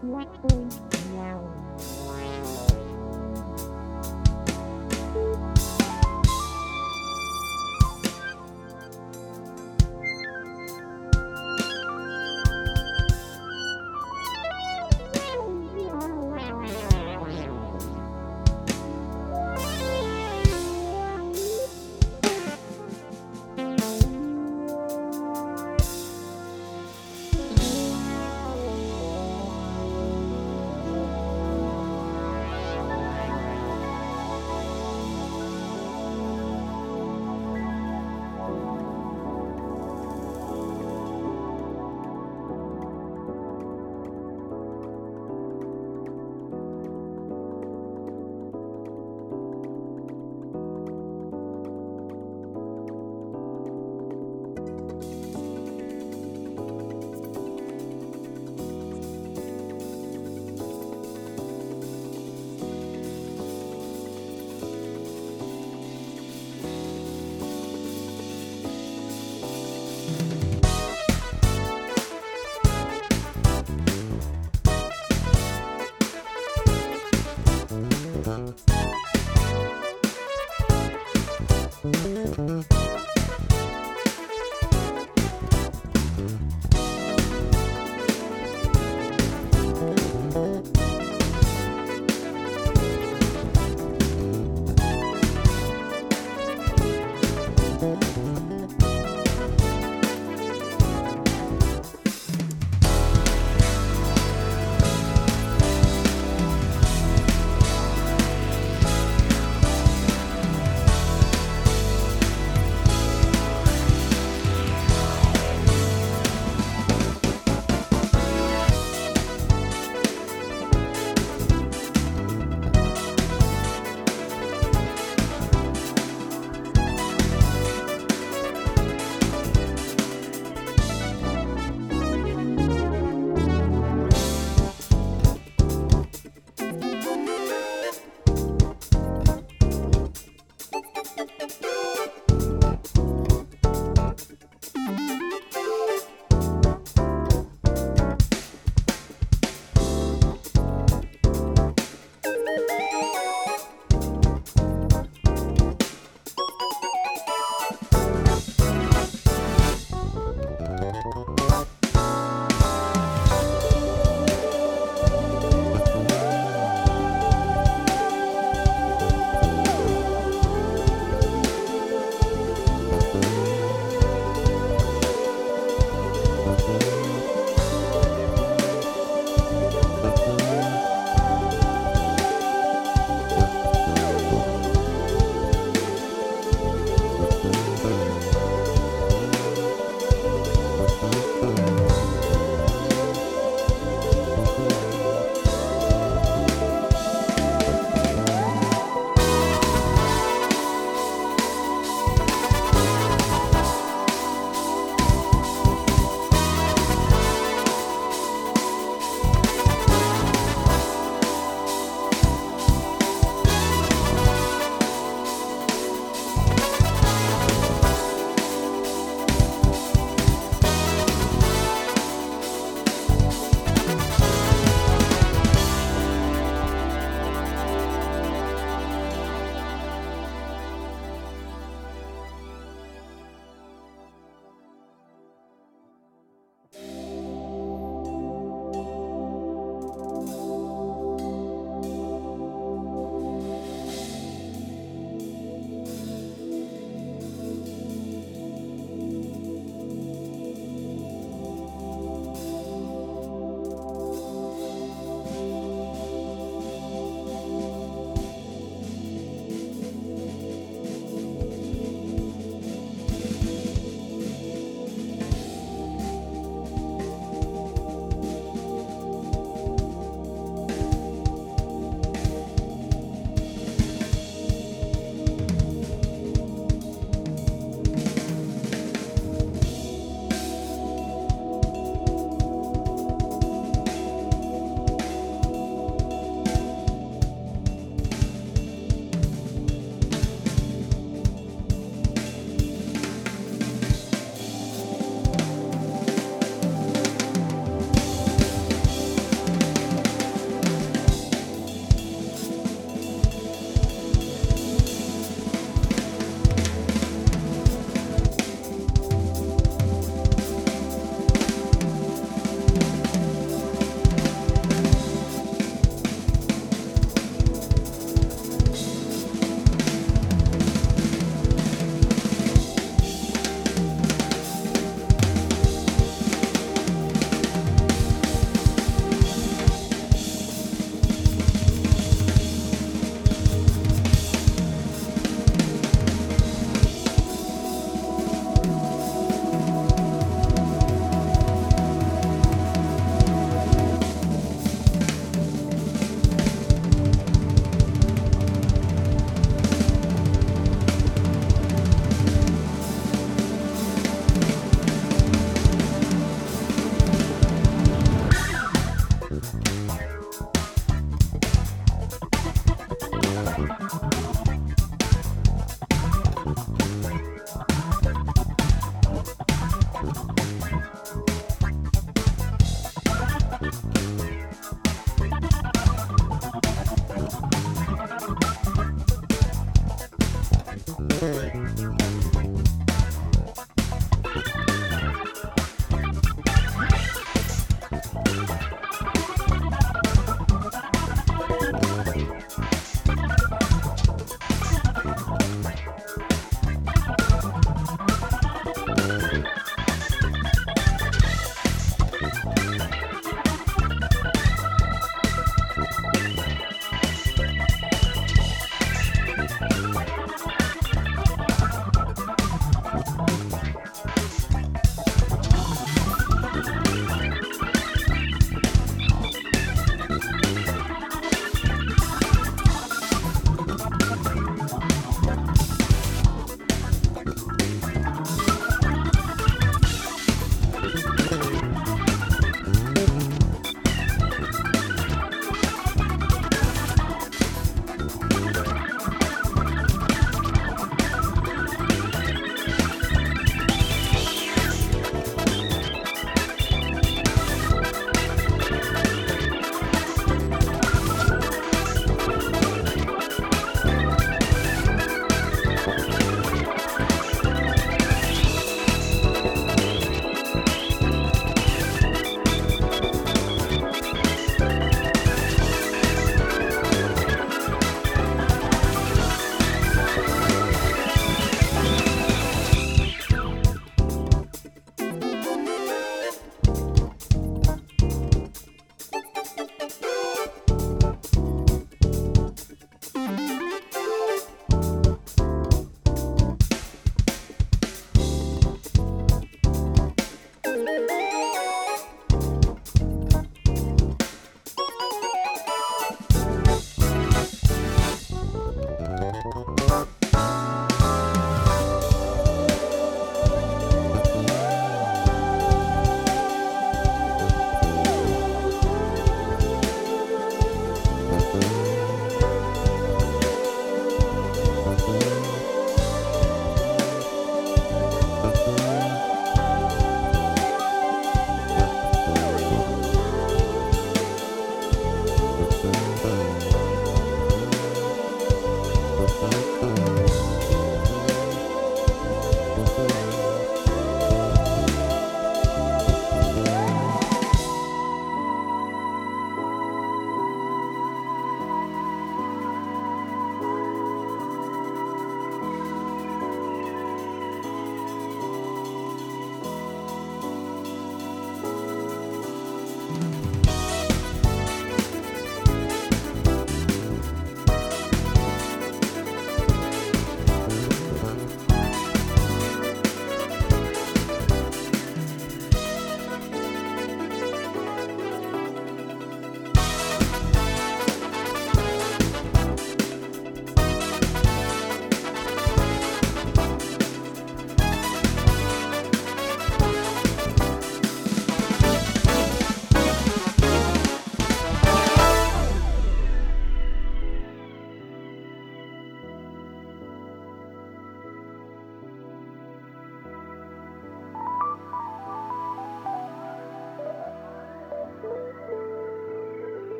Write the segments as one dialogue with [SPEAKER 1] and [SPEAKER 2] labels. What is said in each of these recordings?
[SPEAKER 1] What is now?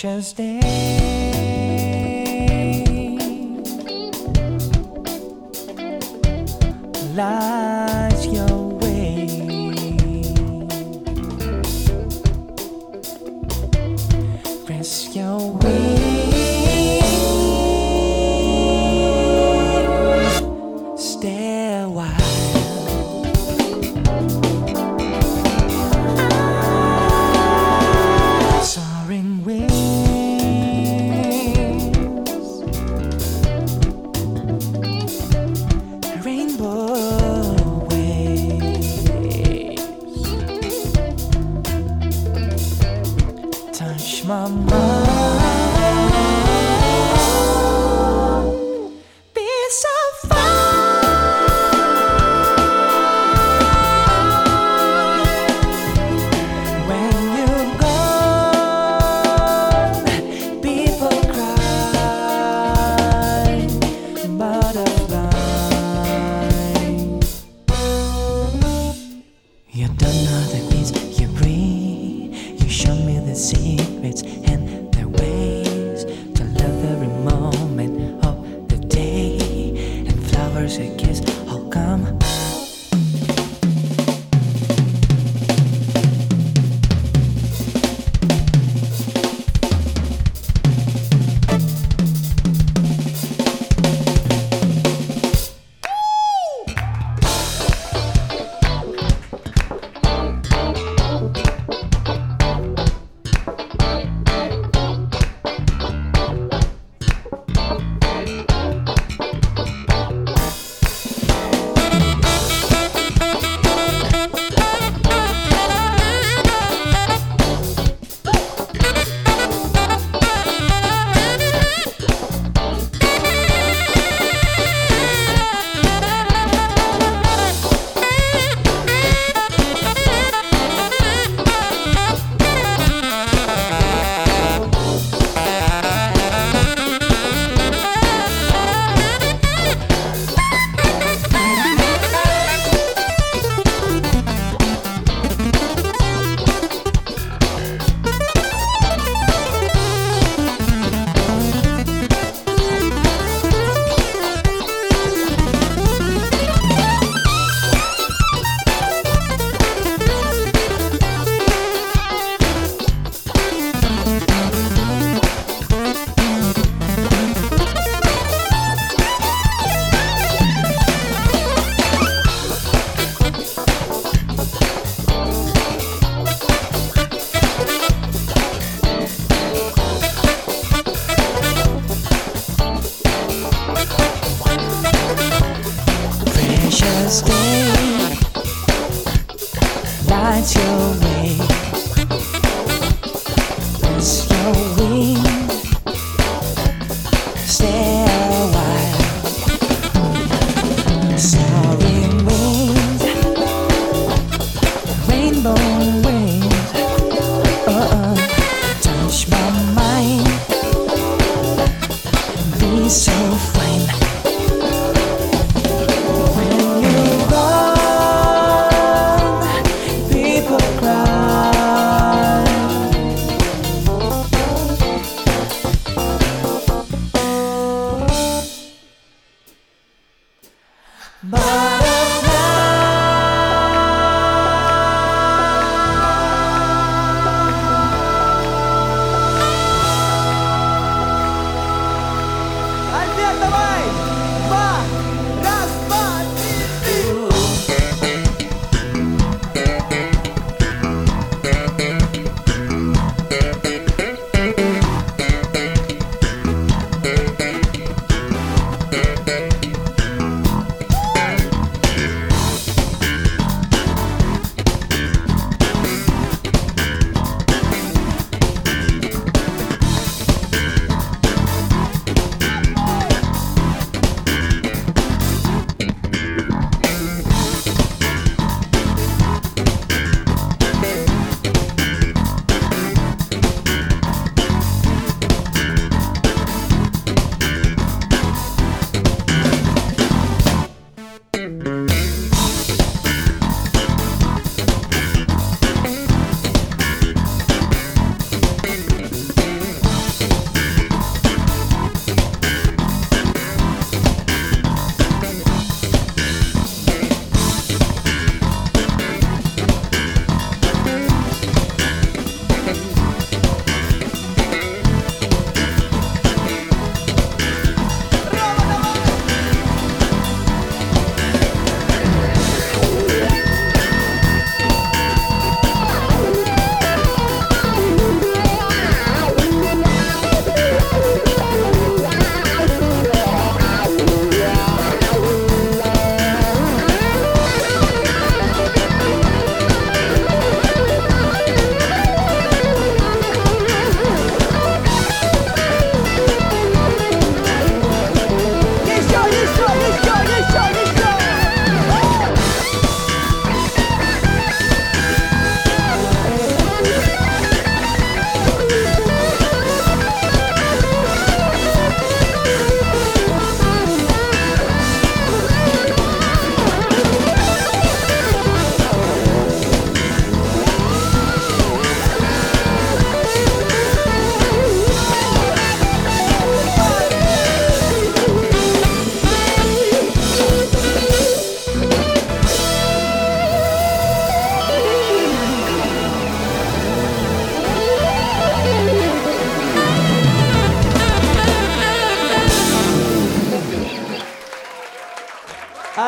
[SPEAKER 1] Precious day.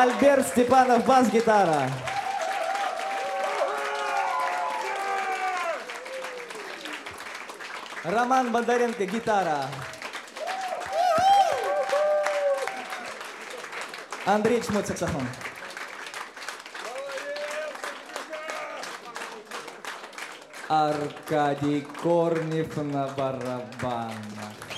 [SPEAKER 2] Альберт Степанов, бас-гитара. Роман Бондаренко, гитара. Андрей Чмут, саксофон. Аркадий Корнев на барабанах.